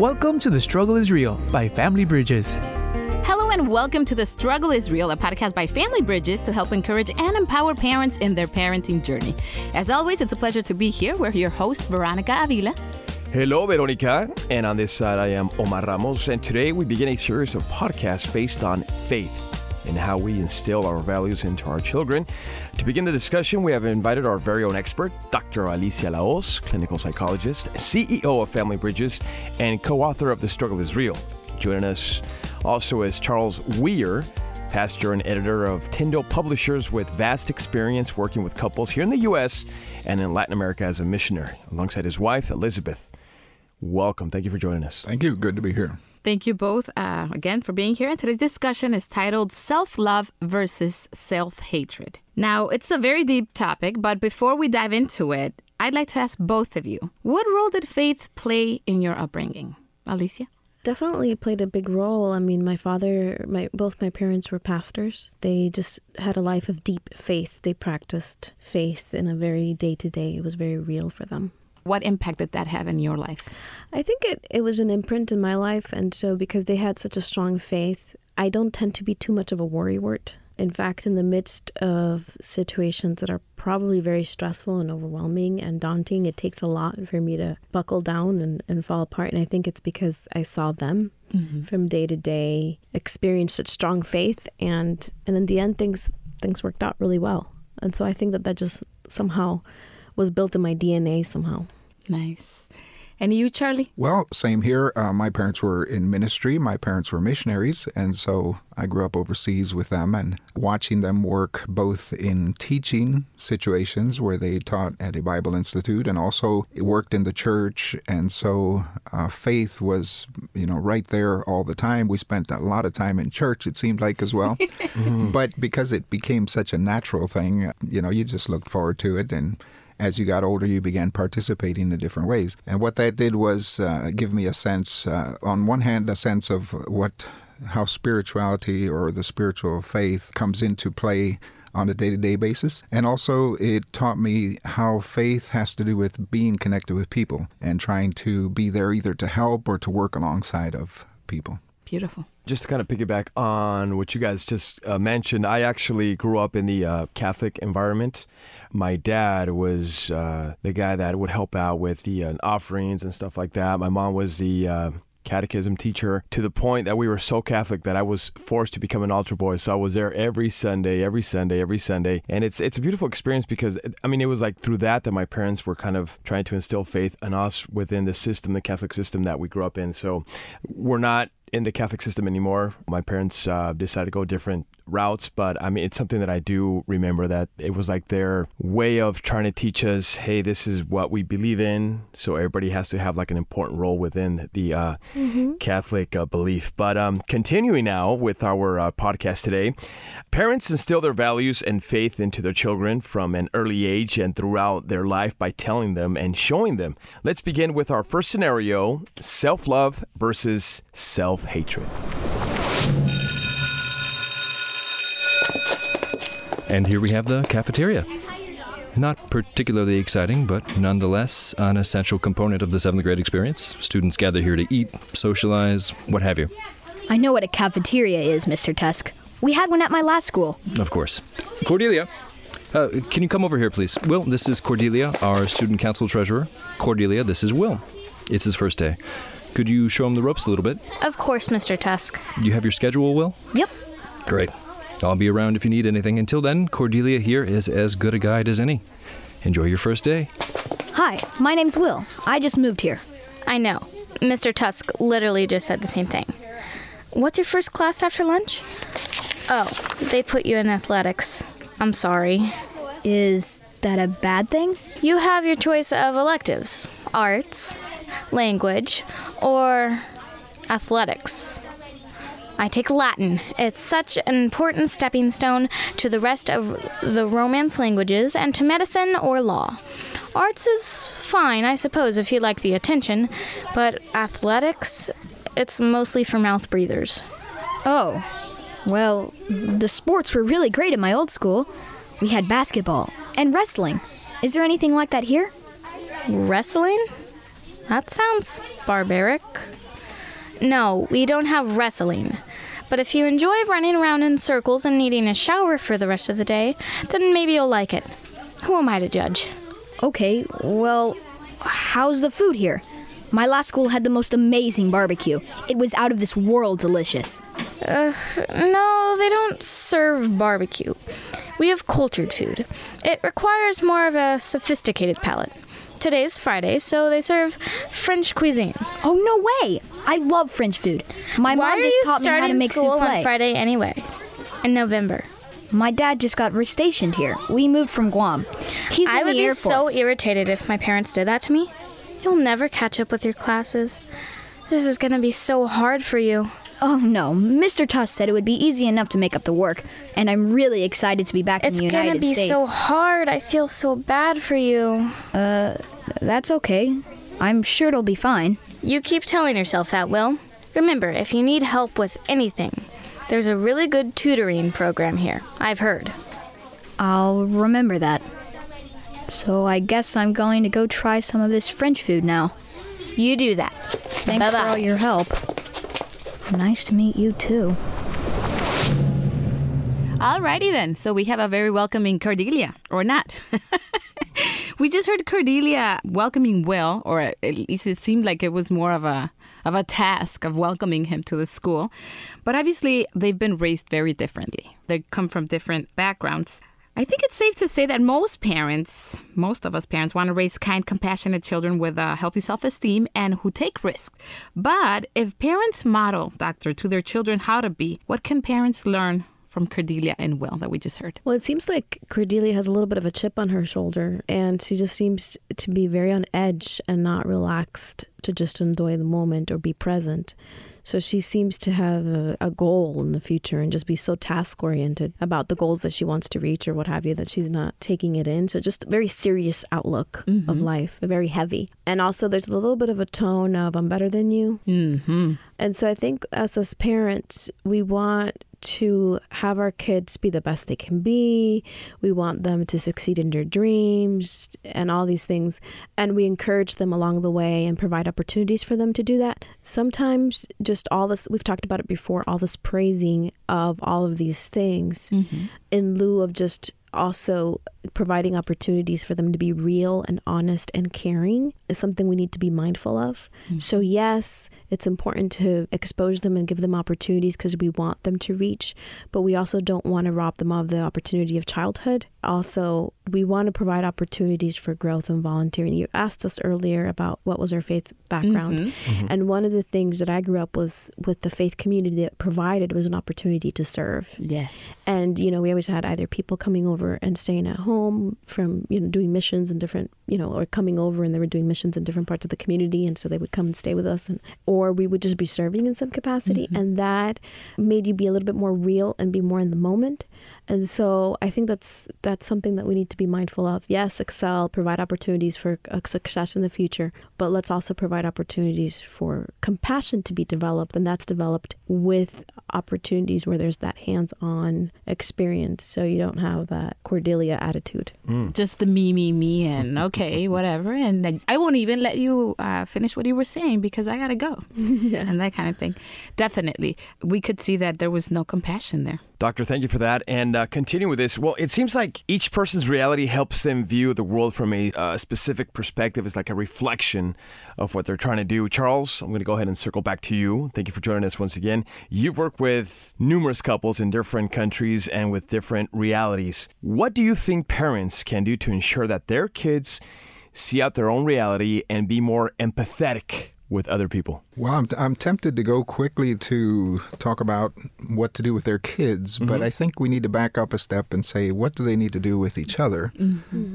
Welcome to The Struggle is Real by Family Bridges. Hello and welcome to The Struggle is Real, a podcast by Family Bridges to help encourage and empower parents in their parenting journey. As always, it's a pleasure to be here. We're your hosts, Veronica Avila. Hello, Veronica. And on this side, I am Omar Ramos. And today we begin a series of podcasts based on faith and how we instill our values into our children. To begin the discussion, we have invited our very own expert, Dr. Alicia La Hoz, clinical psychologist, CEO of Family Bridges, and co author of The Struggle is Real. Joining us also is Charles Woehr, pastor and editor of Tyndale Publishers with vast experience working with couples here in the U.S. and in Latin America as a missionary, alongside his wife, Elizabeth. Welcome. Thank you for joining us. Thank you. Good to be here. Thank you both uh, again for being here. And today's discussion is titled Self Love versus Self Hatred. Now, it's a very deep topic, but before we dive into it, I'd like to ask both of you what role did faith play in your upbringing? Alicia? Definitely played a big role. I mean, my father, my both my parents were pastors. They just had a life of deep faith. They practiced faith in a very day to day. It was very real for them. What impact did that have in your life? I think it, it was an imprint in my life. And so, because they had such a strong faith, I don't tend to be too much of a worrywart. In fact, in the midst of situations that are probably very stressful and overwhelming and daunting, it takes a lot for me to buckle down and, and fall apart. And I think it's because I saw them mm-hmm. from day to day experience such strong faith. And, and in the end, things, things worked out really well. And so I think that that just somehow was built in my DNA somehow. Nice. And you, Charlie? Well, same here. Uh, my parents were in ministry. My parents were missionaries. And so I grew up overseas with them and watching them work both in teaching situations where they taught at a Bible Institute and also worked in the church. And so uh, faith was, you know, right there all the time. We spent a lot of time in church, it seemed like, as well. mm-hmm. But because it became such a natural thing, you know, you just looked forward to it and as you got older, you began participating in different ways. And what that did was uh, give me a sense, uh, on one hand, a sense of what how spirituality or the spiritual faith comes into play on a day to day basis. And also, it taught me how faith has to do with being connected with people and trying to be there either to help or to work alongside of people. Beautiful. Just to kind of piggyback on what you guys just uh, mentioned, I actually grew up in the uh, Catholic environment my dad was uh, the guy that would help out with the uh, offerings and stuff like that. My mom was the uh, catechism teacher to the point that we were so Catholic that I was forced to become an altar boy. So I was there every Sunday, every Sunday, every Sunday, and it's it's a beautiful experience because I mean it was like through that that my parents were kind of trying to instill faith in us within the system, the Catholic system that we grew up in. So we're not in the Catholic system anymore. My parents uh, decided to go different routes, but I mean, it's something that I do remember that it was like their way of trying to teach us, hey, this is what we believe in. So everybody has to have like an important role within the uh, mm-hmm. Catholic uh, belief. But um, continuing now with our uh, podcast today, parents instill their values and faith into their children from an early age and throughout their life by telling them and showing them. Let's begin with our first scenario self love versus self hatred. And here we have the cafeteria. Not particularly exciting, but nonetheless an essential component of the seventh grade experience. Students gather here to eat, socialize, what have you. I know what a cafeteria is, Mr. Tusk. We had one at my last school. Of course. Cordelia, uh, can you come over here, please? Will, this is Cordelia, our student council treasurer. Cordelia, this is Will. It's his first day. Could you show him the ropes a little bit? Of course, Mr. Tusk. You have your schedule, Will? Yep. Great. I'll be around if you need anything. Until then, Cordelia here is as good a guide as any. Enjoy your first day. Hi, my name's Will. I just moved here. I know. Mr. Tusk literally just said the same thing. What's your first class after lunch? Oh, they put you in athletics. I'm sorry. Is that a bad thing? You have your choice of electives arts, language, or athletics. I take Latin. It's such an important stepping stone to the rest of the Romance languages and to medicine or law. Arts is fine, I suppose, if you like the attention, but athletics, it's mostly for mouth breathers. Oh, well, the sports were really great at my old school. We had basketball and wrestling. Is there anything like that here? Wrestling? That sounds barbaric. No, we don't have wrestling. But if you enjoy running around in circles and needing a shower for the rest of the day, then maybe you'll like it. Who am I to judge? Okay, well, how's the food here? My last school had the most amazing barbecue. It was out of this world delicious. Uh, no, they don't serve barbecue. We have cultured food. It requires more of a sophisticated palate. Today's Friday, so they serve French cuisine. Oh no way! I love French food. My Why mom just taught me how to make school souffle. on Friday anyway? In November. My dad just got restationed here. We moved from Guam. He's I in would the be Air so Force. irritated if my parents did that to me. You'll never catch up with your classes. This is gonna be so hard for you. Oh no, Mr. Tusk said it would be easy enough to make up the work, and I'm really excited to be back It's in the United States. It's gonna be so hard. I feel so bad for you. Uh, that's okay. I'm sure it'll be fine. You keep telling yourself that, Will. Remember, if you need help with anything, there's a really good tutoring program here. I've heard. I'll remember that. So I guess I'm going to go try some of this French food now. You do that. Thanks for Bye-bye. all your help. Nice to meet you too. Alrighty then. So we have a very welcoming Cordelia, or not. we just heard Cordelia welcoming Will, or at least it seemed like it was more of a of a task of welcoming him to the school. But obviously, they've been raised very differently. They come from different backgrounds. I think it's safe to say that most parents, most of us parents, want to raise kind, compassionate children with a healthy self esteem and who take risks. But if parents model, doctor, to their children how to be, what can parents learn from Cordelia and Will that we just heard? Well, it seems like Cordelia has a little bit of a chip on her shoulder, and she just seems to be very on edge and not relaxed to just enjoy the moment or be present. So she seems to have a, a goal in the future and just be so task oriented about the goals that she wants to reach or what have you that she's not taking it in. So just a very serious outlook of life, very heavy. And also, there's a little bit of a tone of I'm better than you. Mm-hmm. And so I think us as parents, we want to have our kids be the best they can be. We want them to succeed in their dreams and all these things. And we encourage them along the way and provide opportunities for them to do that. Sometimes just all this, we've talked about it before, all this praising of all of these things mm-hmm. in lieu of just also providing opportunities for them to be real and honest and caring is something we need to be mindful of. Mm-hmm. So, yes, it's important to expose them and give them opportunities because we want them to reach, but we also don't want to rob them of the opportunity of childhood. Also, we want to provide opportunities for growth and volunteering. You asked us earlier about what was our faith background. Mm-hmm. Mm-hmm. And one of the things that I grew up was with the faith community that provided was an opportunity to serve. Yes. And you know, we always had either people coming over and staying at home from you know doing missions in different you know, or coming over and they were doing missions in different parts of the community, and so they would come and stay with us, and or we would just be serving in some capacity, mm-hmm. and that made you be a little bit more real and be more in the moment. And so I think that's that's something that we need to be mindful of. Yes, excel, provide opportunities for uh, success in the future, but let's also provide opportunities for compassion to be developed, and that's developed with opportunities where there's that hands-on experience, so you don't have that Cordelia attitude. Just the me, me, me, and okay, whatever. And like, I won't even let you uh, finish what you were saying because I gotta go, and that kind of thing. Definitely, we could see that there was no compassion there. Doctor, thank you for that. And uh, continuing with this, well, it seems like each person's reality helps them view the world from a uh, specific perspective. It's like a reflection of what they're trying to do. Charles, I'm going to go ahead and circle back to you. Thank you for joining us once again. You've worked with numerous couples in different countries and with different realities. What do you think parents can do to ensure that their kids see out their own reality and be more empathetic with other people? Well, I'm, I'm tempted to go quickly to talk about what to do with their kids, but I think we need to back up a step and say, what do they need to do with each other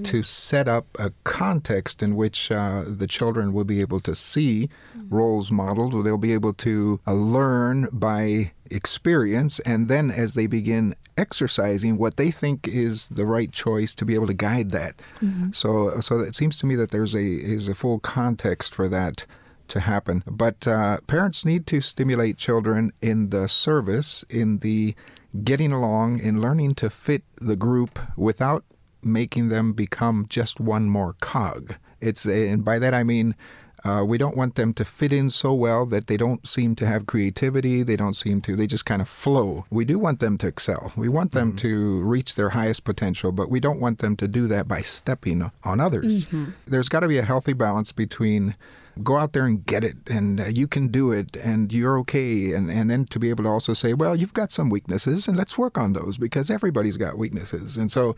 to set up a context in which uh, the children will be able to see roles modeled, or they'll be able to uh, learn by experience, and then as they begin exercising what they think is the right choice to be able to guide that. So, so it seems to me that there's a is a full context for that to happen. But uh, parents need to stimulate children in the service, in the getting along, in learning to fit the group without making them become just one more cog. It's and by that I mean. Uh, we don't want them to fit in so well that they don't seem to have creativity. They don't seem to, they just kind of flow. We do want them to excel. We want them to reach their highest potential, but we don't want them to do that by stepping on others. There's got to be a healthy balance between go out there and get it and uh, you can do it and you're okay. And, and then to be able to also say well you've got some weaknesses and let's work on those because everybody's got weaknesses. And so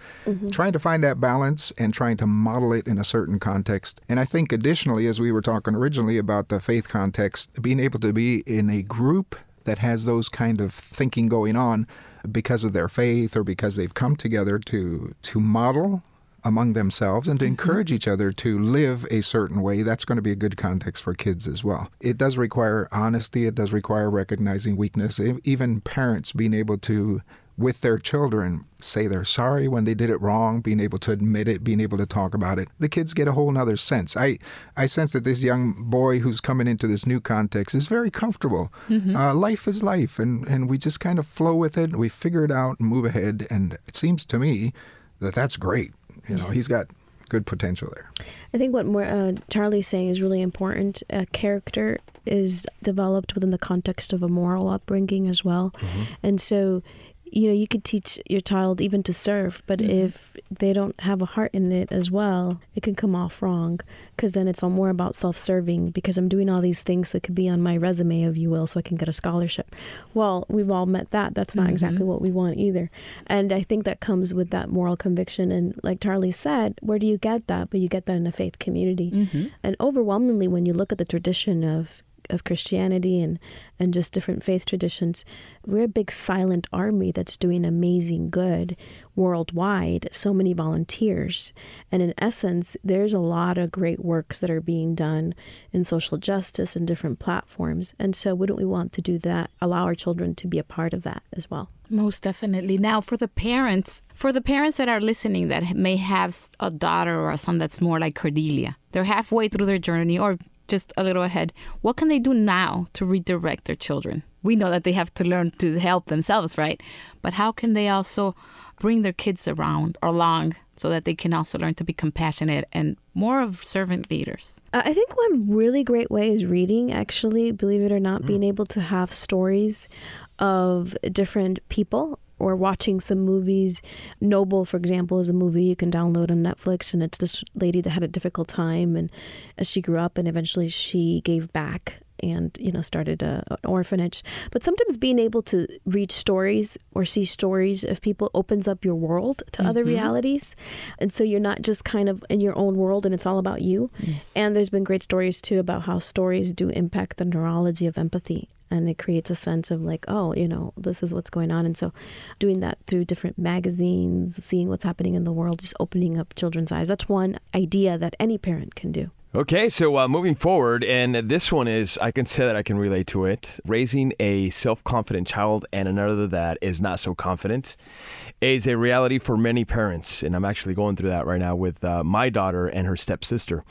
trying to find that balance and trying to model it in a certain context. And i think additionally as we were talking originally about the faith context being able to be in a group that has those kind of thinking going on because of their faith or because they've come together to to model among themselves and to encourage each other to live a certain way, that's going to be a good context for kids as well. It does require honesty, it does require recognizing weakness, even parents being able to, with their children, say they're sorry when they did it wrong, being able to admit it, being able to talk about it. The kids get a whole nother sense. I, I sense that this young boy who's coming into this new context is very comfortable. Uh, life is life, and, and we just kind of flow with it. We figure it out and move ahead. And it seems to me that that's great. You know, he's got good potential there. I think what more, uh, Charlie's saying is really important. A character is developed within the context of a moral upbringing as well. And so, you know, you could teach your child even to serve, but mm-hmm. if they don't have a heart in it as well, it can come off wrong because then it's all more about self serving because I'm doing all these things that could be on my resume, if you will, so I can get a scholarship. Well, we've all met that. That's not exactly mm-hmm. what we want either. And I think that comes with that moral conviction. And like Charlie said, where do you get that? But you get that in a faith community. Mm-hmm. And overwhelmingly, when you look at the tradition of of Christianity and, and just different faith traditions, we're a big silent army that's doing amazing good worldwide, so many volunteers. And in essence, there's a lot of great works that are being done in social justice and different platforms. And so, wouldn't we want to do that, allow our children to be a part of that as well? Most definitely. Now, for the parents, for the parents that are listening that may have a daughter or a son that's more like Cordelia, they're halfway through their journey or just a little ahead. What can they do now to redirect their children? We know that they have to learn to help themselves, right? But how can they also bring their kids around or along so that they can also learn to be compassionate and more of servant leaders? Uh, I think one really great way is reading, actually, believe it or not, being able to have stories of different people or watching some movies. Noble, for example, is a movie you can download on Netflix, and it's this lady that had a difficult time, and as she grew up, and eventually she gave back and you know started a, an orphanage. But sometimes being able to read stories or see stories of people opens up your world to other mm-hmm. realities. And so you're not just kind of in your own world and it's all about you. And there's been great stories too about how stories do impact the neurology of empathy. And it creates a sense of like oh you know this is what's going on. And so doing that through different magazines seeing what's happening in the world just opening up children's eyes. That's one idea that any parent can do Okay, so uh, moving forward, and this one is, I can say that I can relate to it. Raising a self confident child and another that is not so confident is a reality for many parents. And I'm actually going through that right now with uh, my daughter and her stepsister.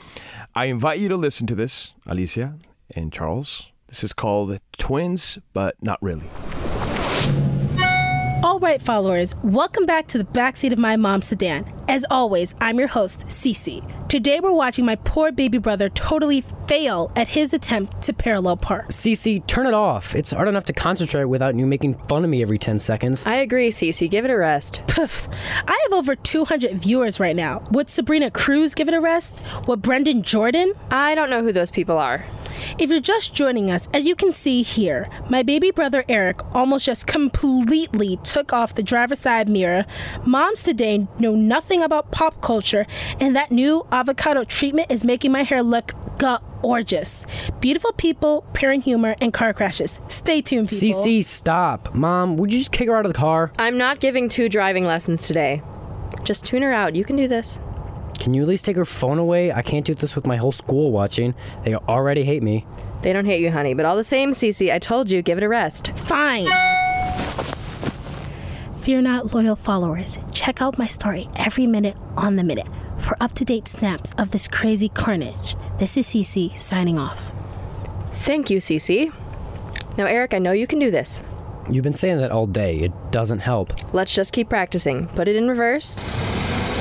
I invite you to listen to this, Alicia and Charles. This is called Twins, but not really. All right, followers, welcome back to the backseat of my mom's sedan. As always, I'm your host, Cece. Today we're watching my poor baby brother totally fail at his attempt to parallel park. Cece, turn it off. It's hard enough to concentrate without you making fun of me every 10 seconds. I agree, Cece. Give it a rest. Poof. I have over 200 viewers right now. Would Sabrina Cruz give it a rest? Would Brendan Jordan? I don't know who those people are. If you're just joining us, as you can see here, my baby brother Eric almost just completely took off the driver's side mirror. Moms today know nothing about pop culture, and that new avocado treatment is making my hair look gorgeous. Beautiful people, pairing humor, and car crashes. Stay tuned, people. Cece, stop. Mom, would you just kick her out of the car? I'm not giving two driving lessons today. Just tune her out. You can do this. Can you at least take her phone away? I can't do this with my whole school watching. They already hate me. They don't hate you, honey, but all the same, Cece, I told you, give it a rest. Fine. Fear not, loyal followers. Check out my story every minute on the minute for up to date snaps of this crazy carnage. This is Cece signing off. Thank you, Cece. Now, Eric, I know you can do this. You've been saying that all day. It doesn't help. Let's just keep practicing. Put it in reverse.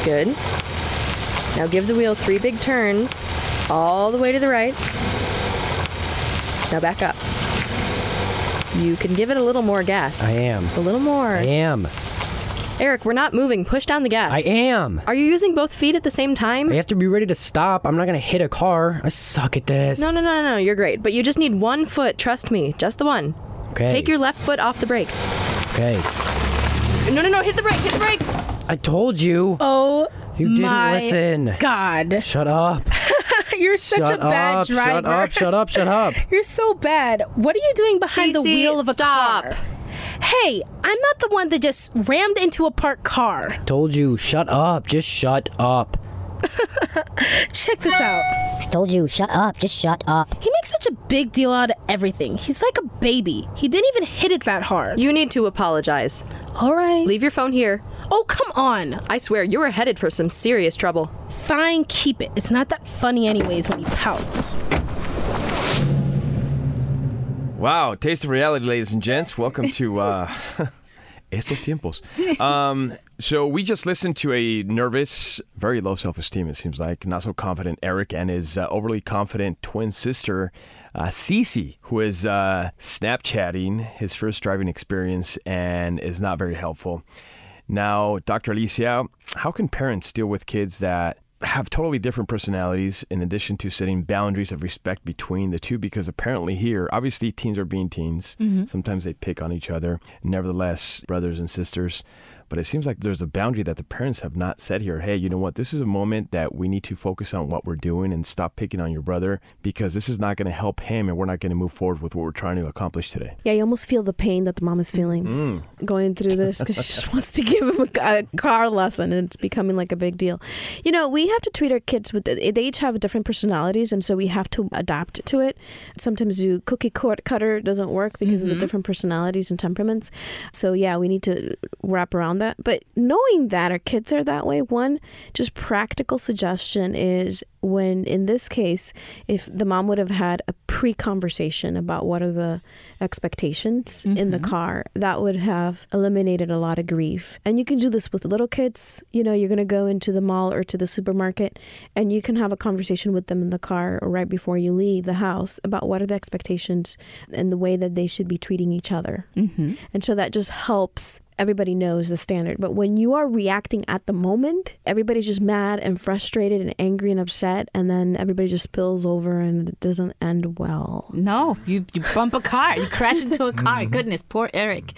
Good. Now give the wheel three big turns. all the way to the right. Now back up. You can give it a little more gas. I am. A little more. I am. Eric, we're not moving. Push down the gas. I am. Are you using both feet at the same time? I have to be ready to stop. I'm not gonna hit a car. I suck at this. No, no, no, no, no. You're great. But you just need one foot. Trust me. Just the one. Okay. Take your left foot off the brake. Okay. No, no, no. Hit the brake. Hit the brake. I told you. Oh, You didn't my listen. God. Shut up. You're such shut a bad up. driver. Shut up. Shut up. Shut up. You're so bad. What are you doing behind the wheel of a stop. car? Hey, I'm not the one that just rammed into a parked car. I Told you. Shut up. Just shut up. Check this out. I told you, shut up. Just shut up. He makes such a big deal out of everything. He's like a baby. He didn't even hit it that hard. You need to apologize. All right. Leave your phone here. Oh, come on. I swear you are headed for some serious trouble. Fine, keep it. It's not that funny, anyways, when he pouts. Wow, taste of reality, ladies and gents. Welcome to uh, estos tiempos. Um, so we just listened to a nervous, very low self-esteem. It seems like not so confident Eric and his uh, overly confident twin sister. Uh, Cece, who is uh, Snapchatting his first driving experience and is not very helpful. Now, Dr. Alicia, how can parents deal with kids that have totally different personalities in addition to setting boundaries of respect between the two? Because apparently, here, obviously, teens are being teens. Mm-hmm. Sometimes they pick on each other. Nevertheless, brothers and sisters. But it seems like there's a boundary that the parents have not set here. Hey, you know what? This is a moment that we need to focus on what we're doing and stop picking on your brother because this is not going to help him and we're not going to move forward with what we're trying to accomplish today. Yeah, you almost feel the pain that the mom is feeling Mm. going through this because she just wants to give him a, a car lesson and it's becoming like a big deal. You know, we have to treat our kids with, they each have different personalities and so we have to adapt to it. Sometimes you cookie cut- cutter doesn't work because of the Mhm. different personalities and temperaments. So yeah, we need to wrap around that. But knowing that our kids are that way, one just practical suggestion is when in this case, if the mom would have had a pre-conversation about what are the expectations in the Mhm. car, that would have eliminated a lot of grief. And you can do this with little kids. You know, you're going to go into the mall or to the supermarket and you can have a conversation with them in the car or right before you leave the house about what are the expectations and the way that they should be treating each other. Mm-hmm. And so that just helps everybody knows the standard. But when you are reacting at the moment, everybody's just mad and frustrated and angry and upset, and then everybody just spills over and it doesn't end well. No, you, you bump a car, you crash into a car. Mm-hmm. Goodness, poor Eric.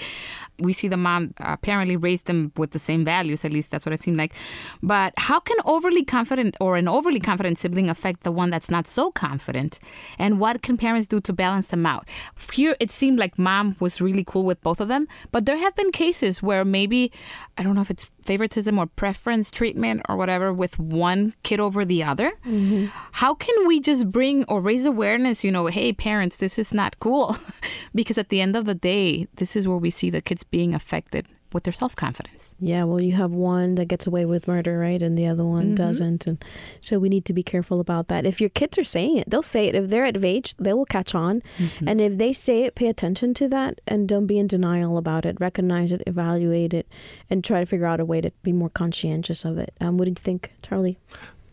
We see the mom apparently raised them with the same values, at least that's what it seemed like. But how can overly confident or an overly confident sibling affect the one that's not so confident? And what can parents do to balance them out? Here, it seemed like mom was really cool with both of them, but there have been cases where maybe, I don't know if it's favoritism or preference treatment or whatever with one kid over the other. Mm-hmm. How can we just bring or raise awareness, you know, hey, parents, this is not cool? because at the end of the day, this is where we see the kids being affected with their self confidence. Yeah, well, you have one that gets away with murder, right? And the other one Mhm. doesn't. And so we need to be careful about that. If your kids are saying it, they'll say it. If they're at age, they will catch on. Mm-hmm. And if they say it, pay attention to that and don't be in denial about it. Recognize it, evaluate it, and try to figure out a way to be more conscientious of it. Um, what do you think, Charlie?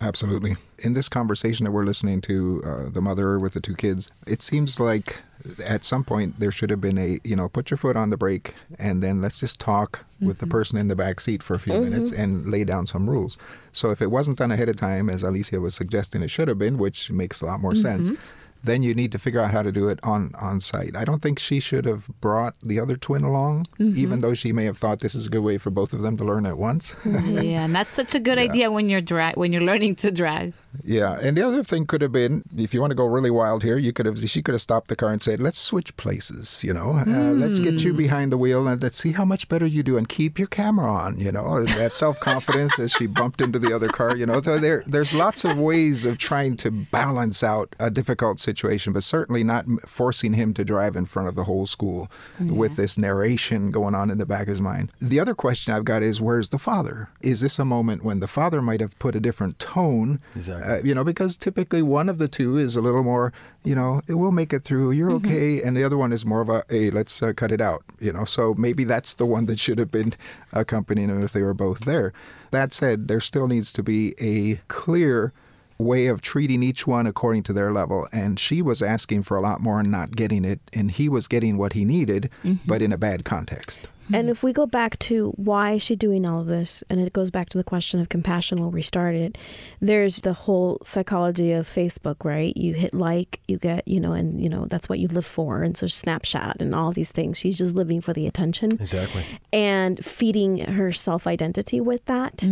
Absolutely. In this conversation that we're listening to, uh, the mother with the two kids, it seems like at some point there should have been a, you know, put your foot on the brake and then let's just talk with the person in the back seat for a few Mhm. minutes and lay down some rules. So if it wasn't done ahead of time, as Alicia was suggesting it should have been, which makes a lot more sense, Mhm. Then you need to figure out how to do it on, on site. I don't think she should have brought the other twin along, Mhm. even though she may have thought this is a good way for both of them to learn at once. yeah, and that's such a good idea when you're dra- when you're learning to drive. Yeah, and the other thing could have been, if you want to go really wild here, you could have she could have stopped the car and said, "Let's switch places." You know, uh, let's get you Hmm. behind the wheel and let's see how much better you do, and keep your camera on. You know, that self confidence as she bumped into the other car. You know, so there there's lots of ways of trying to balance out a difficult situation, but certainly not forcing him to drive in front of the whole school with this narration going on in the back of his mind. The other question I've got is, where's the father? Is this a moment when the father might have put a different tone? Exactly. Uh, you know, because typically one of the two is a little more, you know, we'll make it through, you're Mm-hmm. okay, and the other one is more of a, hey, let's uh, cut it out, you know. So maybe that's the one that should have been accompanying them if they were both there. That said, there still needs to be a clear way of treating each one according to their level. And she was asking for a lot more and not getting it. And he was getting what he needed, but in a bad context. And if we go back to why is she doing all of this, and it goes back to the question of compassion where we started, there's the whole psychology of Facebook, right? You hit like, you get, you know, and you know that's what you live for, and so Snapchat and all these things. She's just living for the attention Exactly. and feeding her self identity with that.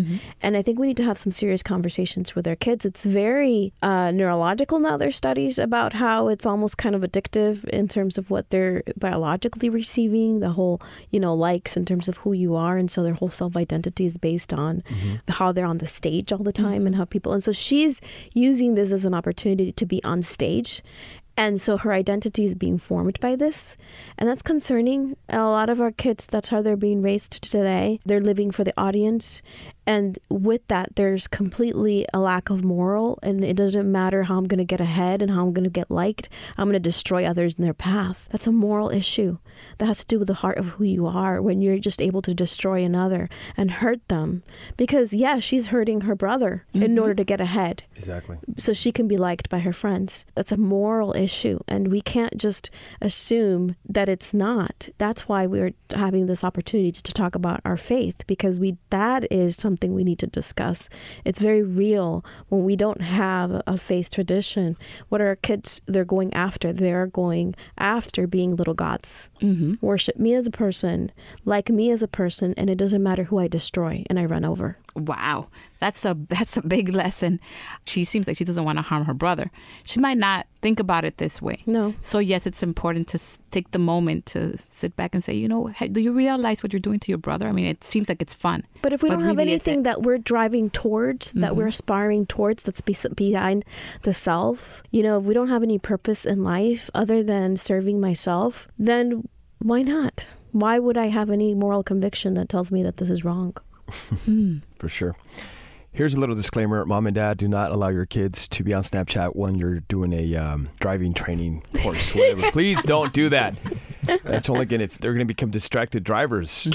And I think we need to have some serious conversations with our kids. It's very uh, neurological now. There's studies about how it's almost kind of addictive in terms of what they're biologically receiving, the whole, you know, likes in terms of who you are. And so their whole self identity is based on mm-hmm. how they're on the stage all the time and mm-hmm. how people. And so she's using this as an opportunity to be on stage. And so her identity is being formed by this. And that's concerning. A lot of our kids, that's how they're being raised today. They're living for the audience. And with that, there's completely a lack of moral. And it doesn't matter how I'm going to get ahead and how I'm going to get liked. I'm going to destroy others in their path. That's a moral issue that has to do with the heart of who you are when you're just able to destroy another and hurt them. Because, yeah, she's hurting her brother in mm-hmm. order to get ahead Exactly. so she can be liked by her friends. That's a moral issue, and we can't just assume that it's not. That's why we're having this opportunity to talk about our faith because we that is something we need to discuss. It's very real when we don't have a faith tradition. What are our kids? They're going after. They're going after being little gods. Mm-hmm. Worship me as a person, like me as a person, and it doesn't matter who I destroy and I run over. Wow, that's a that's a big lesson. She seems like she doesn't want to harm her brother. She might not think about it this way. No. So yes, it's important to take the moment to sit back and say, you know, do you realize what you're doing to your brother? I mean, it seems like it's fun. But if we But don't have really, it's- anything that we're driving towards, that we're Mhm. aspiring towards, that's be- behind the self, you know, if we don't have any purpose in life other than serving myself, then why not? Why would I have any moral conviction that tells me that this is wrong? For sure. Here's a little disclaimer: Mom and Dad do not allow your kids to be on Snapchat when you're doing a um, driving training course. Whatever. Please don't do that. That's only going to if they're going to become distracted drivers.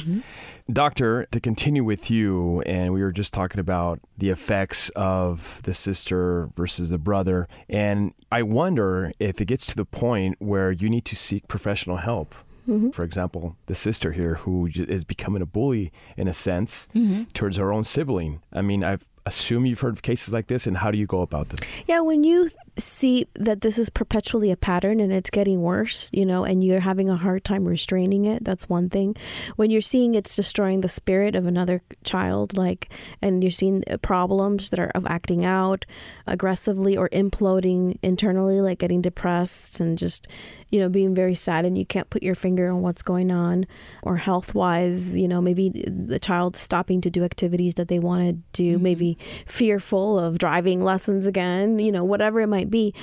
Doctor, to continue with you, and we were just talking about the effects of the sister versus the brother, and I wonder if it gets to the point where you need to seek professional help. Mhm. For example, the sister here who is becoming a bully in a sense Mhm. towards her own sibling. I mean, I assume you've heard of cases like this, and how do you go about this? Yeah, when you see that this is perpetually a pattern and it's getting worse, you know, and you're having a hard time restraining it, that's one thing. When you're seeing it's destroying the spirit of another child, like, and you're seeing uh, problems that are of acting out aggressively or imploding internally, like getting depressed and just, you know, being very sad and you can't put your finger on what's going on, or health wise, you know, maybe the child stopping to do activities that they want to do, mm-hmm. maybe fearful of driving lessons again, you know, whatever it might be,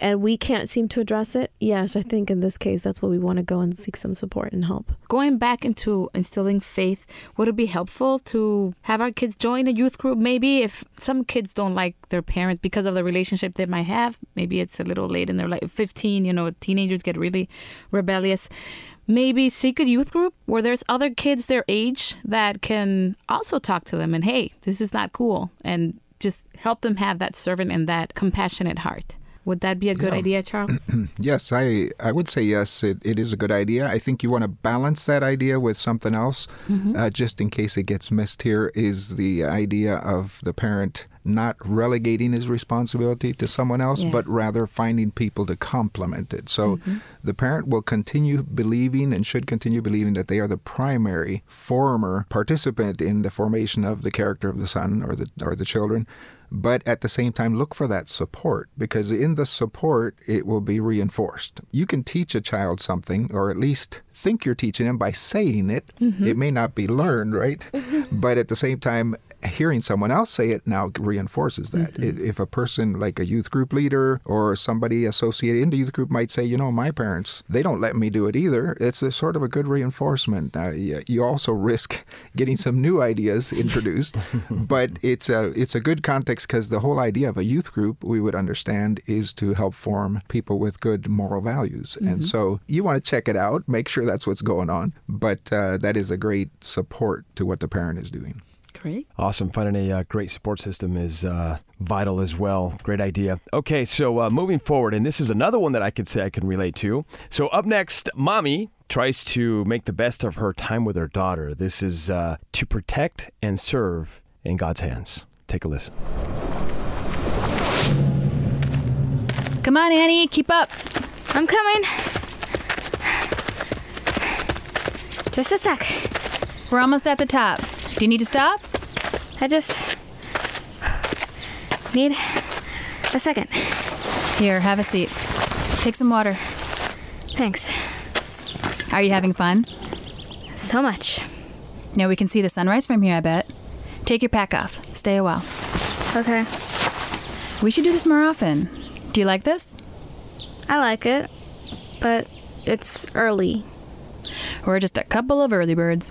and we can't seem to address it. Yes, I think in this case, that's what we want to go and seek some support and help. Going back into instilling faith, would it be helpful to have our kids join a youth group? Maybe if some kids don't like their parent because of the relationship they might have, maybe it's a little late in their life. 15, you know, teenagers get really rebellious. Maybe seek a youth group where there's other kids their age that can also talk to them and, hey, this is not cool. And just help them have that servant and that compassionate heart. Would that be a good Yeah. idea, Charles? yes, I, I would say yes, it, it is a good idea. I think you want to balance that idea with something else, Mhm. uh, just in case it gets missed here, is the idea of the parent not relegating his responsibility to someone else, Yeah. but rather finding people to complement it. So the parent will continue believing and should continue believing that they are the primary former participant in the formation of the character of the son or the or the children but at the same time look for that support because in the support it will be reinforced. You can teach a child something or at least think you're teaching them by saying it. Mhm. it may not be learned right? But at the same time hearing someone else say it now reinforces that. I- if a person like a youth group leader or somebody associated in the youth group might say you know my parents they don't let me do it either it's a sort of a good reinforcement. Uh, you also risk getting some new ideas introduced but it's a it's a good context because the whole idea of a youth group we would understand is to help form people with good moral values. Mhm. and so you want to check it out make sure that's what's going on but uh, that is a great support to what the parent is doing Great. Awesome. Finding a uh, great support system is uh, vital as well. Great idea. Okay, so uh, moving forward, and this is another one that I could say I can relate to. So, up next, mommy tries to make the best of her time with her daughter. This is uh, to protect and serve in God's hands. Take a listen. Come on, Annie, keep up. I'm coming. Just a sec. We're almost at the top. Do you need to stop? I just need a second. Here, have a seat. Take some water. Thanks. Are you having fun? So much. Now we can see the sunrise from here, I bet. Take your pack off. Stay a while. Okay. We should do this more often. Do you like this? I like it, but it's early. We're just a couple of early birds.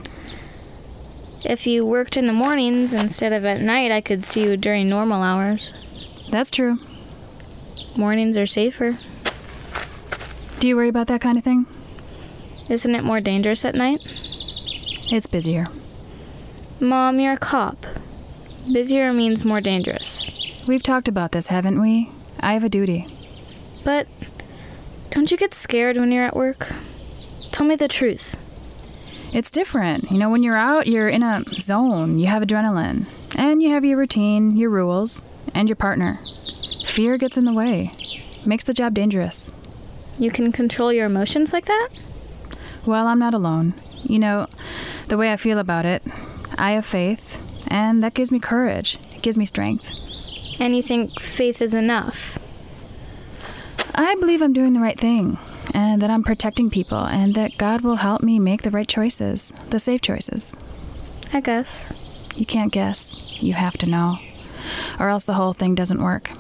If you worked in the mornings instead of at night, I could see you during normal hours. That's true. Mornings are safer. Do you worry about that kind of thing? Isn't it more dangerous at night? It's busier. Mom, you're a cop. Busier means more dangerous. We've talked about this, haven't we? I have a duty. But don't you get scared when you're at work? Tell me the truth. It's different. You know, when you're out, you're in a zone. You have adrenaline. And you have your routine, your rules, and your partner. Fear gets in the way, makes the job dangerous. You can control your emotions like that? Well, I'm not alone. You know, the way I feel about it, I have faith, and that gives me courage. It gives me strength. And you think faith is enough? I believe I'm doing the right thing, and that I'm protecting people, and that God will help me make the right choices, the safe choices. I guess. You can't guess. You have to know. Or else the whole thing doesn't work.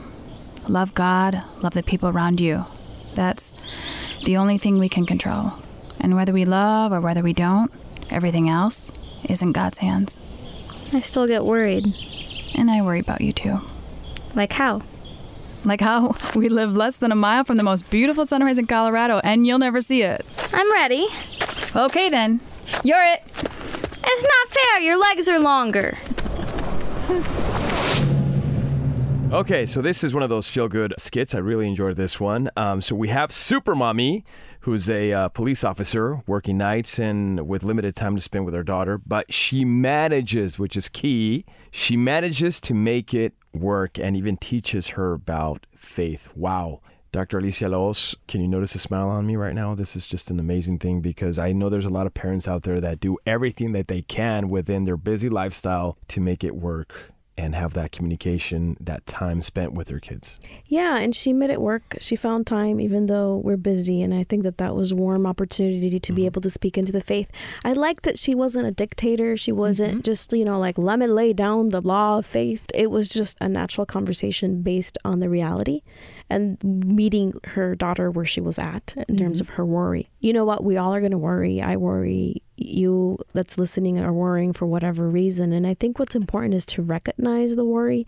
Love God, love the people around you. That's the only thing we can control. And whether we love or whether we don't, everything else is in God's hands. I still get worried. And I worry about you too. Like how? Like how we live less than a mile from the most beautiful sunrise in Colorado, and you'll never see it. I'm ready. Okay then. You're it. It's not fair. Your legs are longer. Okay, so this is one of those feel good skits. I really enjoyed this one. Um, so we have Super Mommy, who's a uh, police officer working nights and with limited time to spend with her daughter, but she manages, which is key, she manages to make it work and even teaches her about faith. Wow. Dr. Alicia La Hoz, can you notice a smile on me right now? This is just an amazing thing because I know there's a lot of parents out there that do everything that they can within their busy lifestyle to make it work and have that communication, that time spent with her kids. Yeah, and she made it work. She found time, even though we're busy, and I think that that was a warm opportunity to be mm-hmm. able to speak into the faith. I like that she wasn't a dictator. She wasn't mm-hmm. just, you know, like, let me lay down the law of faith. It was just a natural conversation based on the reality and meeting her daughter where she was at in terms mm-hmm. of her worry. You know what? We all are going to worry. I worry. You that's listening are worrying for whatever reason. And I think what's important is to recognize the worry.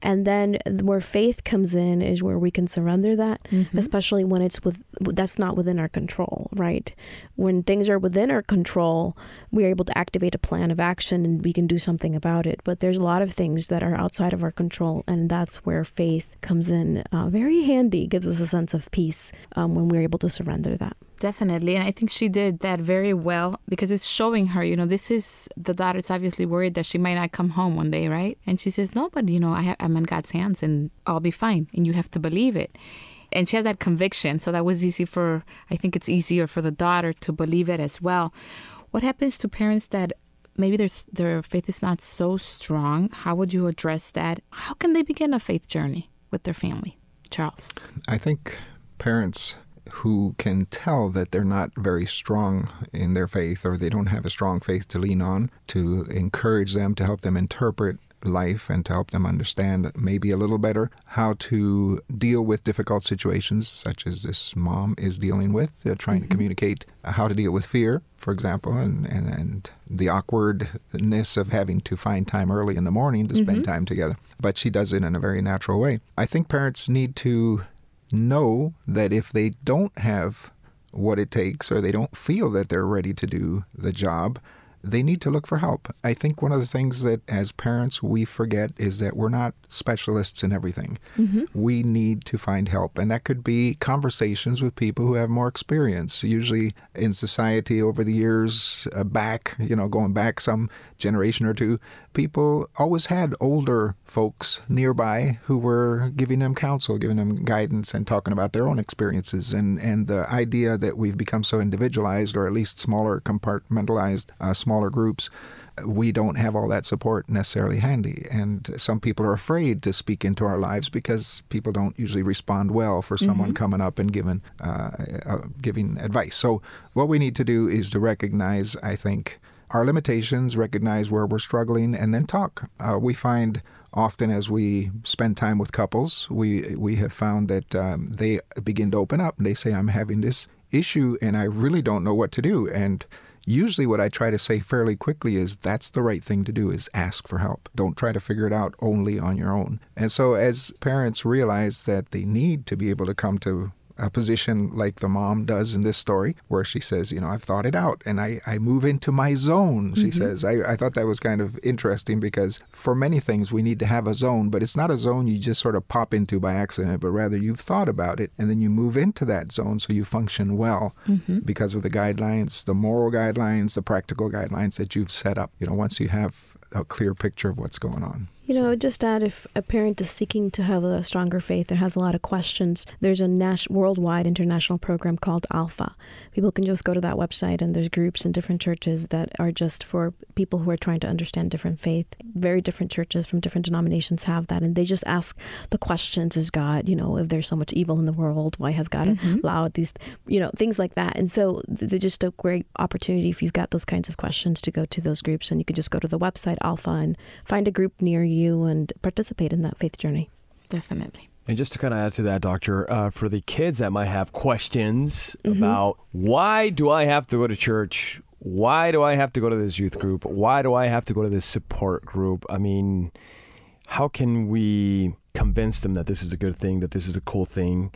And then where faith comes in is where we can surrender that, especially when it's with that's not within our control, right? When things are within our control, we are able to activate a plan of action and we can do something about it. But there's a lot of things that are outside of our control, and that's where faith comes in uh, very handy, gives us a sense of peace um, when we're able to surrender that. Definitely. And I think she did that very well because it's showing her, you know, this is the daughter's obviously worried that she might not come home one day, right? And she says, no, but, you know, I ha- I'm in God's hands and I'll be fine. And you have to believe it. And she has that conviction. So that was easy for, I think it's easier for the daughter to believe it as well. What happens to parents that maybe their, their faith is not so strong? How would you address that? How can they begin a faith journey with their family? Charles. I think parents who can tell that they're not very strong in their faith or they don't have a strong faith to lean on, to encourage them, to help them interpret life and to help them understand maybe a little better how to deal with difficult situations such as this mom is dealing with, uh, trying to communicate how to deal with fear, for example, and, and, and the awkwardness of having to find time early in the morning to spend time together. But she does it in a very natural way. I think parents need to know that if they don't have what it takes or they don't feel that they're ready to do the job, they need to look for help. I think one of the things that as parents we forget is that we're not specialists in everything. Mhm. We need to find help, and that could be conversations with people who have more experience. Usually in society over the years uh, back, you know, going back some generation or two, people always had older folks nearby who were giving them counsel, giving them guidance, and talking about their own experiences. And, and the idea that we've become so individualized, or at least smaller, compartmentalized, uh, smaller groups, we don't have all that support necessarily handy. And some people are afraid to speak into our lives because people don't usually respond well for someone Mhm. coming up and giving, uh, uh, giving advice. So, what we need to do is to recognize, I think, our limitations, recognize where we're struggling, and then talk. Uh, we find often as we spend time with couples, we we have found that um, they begin to open up. And they say, "I'm having this issue, and I really don't know what to do." And usually, what I try to say fairly quickly is, "That's the right thing to do: is ask for help. Don't try to figure it out only on your own." And so, as parents realize that they need to be able to come to a position like the mom does in this story, where she says, You know, I've thought it out and I, I move into my zone, she Mhm. says. I, I thought that was kind of interesting because for many things we need to have a zone, but it's not a zone you just sort of pop into by accident, but rather you've thought about it and then you move into that zone so you function well Mhm. because of the guidelines, the moral guidelines, the practical guidelines that you've set up. You know, once you have a clear picture of what's going on. You know, just add if a parent is seeking to have a stronger faith and has a lot of questions, there's a nas- worldwide international program called Alpha. People can just go to that website, and there's groups in different churches that are just for people who are trying to understand different faith. Very different churches from different denominations have that, and they just ask the questions: Is God, you know, if there's so much evil in the world, why has God Mhm. allowed these, you know, things like that? And so th- they're just a great opportunity if you've got those kinds of questions to go to those groups, and you can just go to the website Alpha and find a group near you and participate in that faith journey. Definitely. And just to kind of add to that, Doctor, uh, for the kids that might have questions Mhm. about why do I have to go to church? Why do I have to go to this youth group? Why do I have to go to this support group? I mean, how can we convince them that this is a good thing, that this is a cool thing?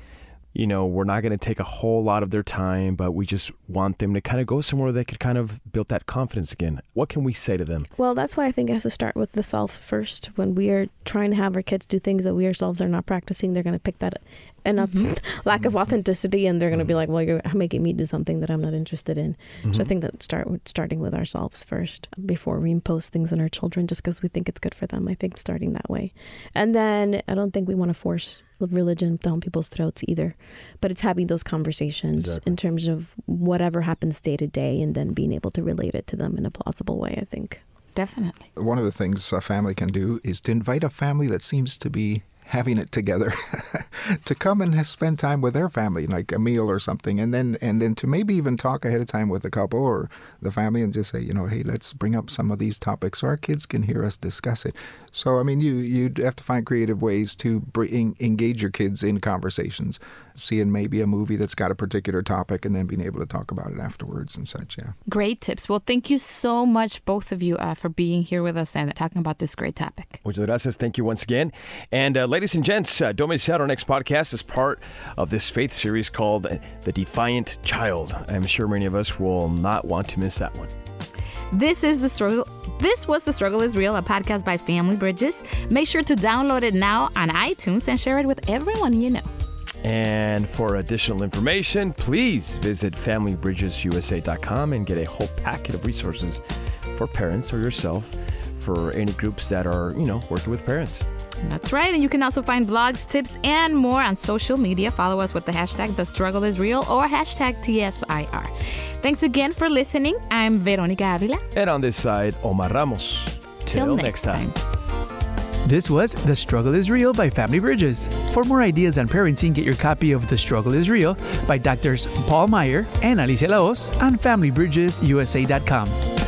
You know, we're not going to take a whole lot of their time, but we just want them to kind of go somewhere they could kind of build that confidence again. What can we say to them? Well, that's why I think it has to start with the self first. When we are trying to have our kids do things that we ourselves are not practicing, they're going to pick that enough lack of authenticity, and they're going to be like, "Well, you're making me do something that I'm not interested in." So I Mhm. think that start with starting with ourselves first before we impose things on our children just because we think it's good for them. I think starting that way, and then I don't think we want to force religion down people's throats either, but it's having those conversations Exactly. in terms of whatever happens day to day, and then being able to relate it to them in a plausible way. I think. Definitely. One of the things a family can do is to invite a family that seems to be having it together to come and spend time with their family like a meal or something and then and then to maybe even talk ahead of time with the couple or the family and just say you know hey let's bring up some of these topics so our kids can hear us discuss it. So i mean you you have to find creative ways to bring engage your kids in conversations seeing maybe a movie that's got a particular topic and then being able to talk about it afterwards and such yeah Great tips. Well, thank you so much, both of you, uh, for being here with us and talking about this great topic. Muchas gracias. Thank you once again. And uh, ladies and gents, uh, don't miss out. Our next podcast is part of this faith series called The Defiant Child. I'm sure many of us will not want to miss that one. This is the struggle. This was the struggle is real, a podcast by Family Bridges. Make sure to download it now on iTunes and share it with everyone you know. And for additional information, please visit familybridgesusa.com and get a whole packet of resources for parents or yourself for any groups that are, you know, working with parents. That's right. And you can also find blogs, tips, and more on social media. Follow us with the hashtag The Struggle is Real or hashtag TSIR. Thanks again for listening. I'm Veronica Avila. And on this side, Omar Ramos. Till next next time. This was The Struggle is Real by Family Bridges. For more ideas on parenting, get your copy of The Struggle is Real by doctors Paul Meyer and Alicia La Hoz on FamilyBridgesUSA.com.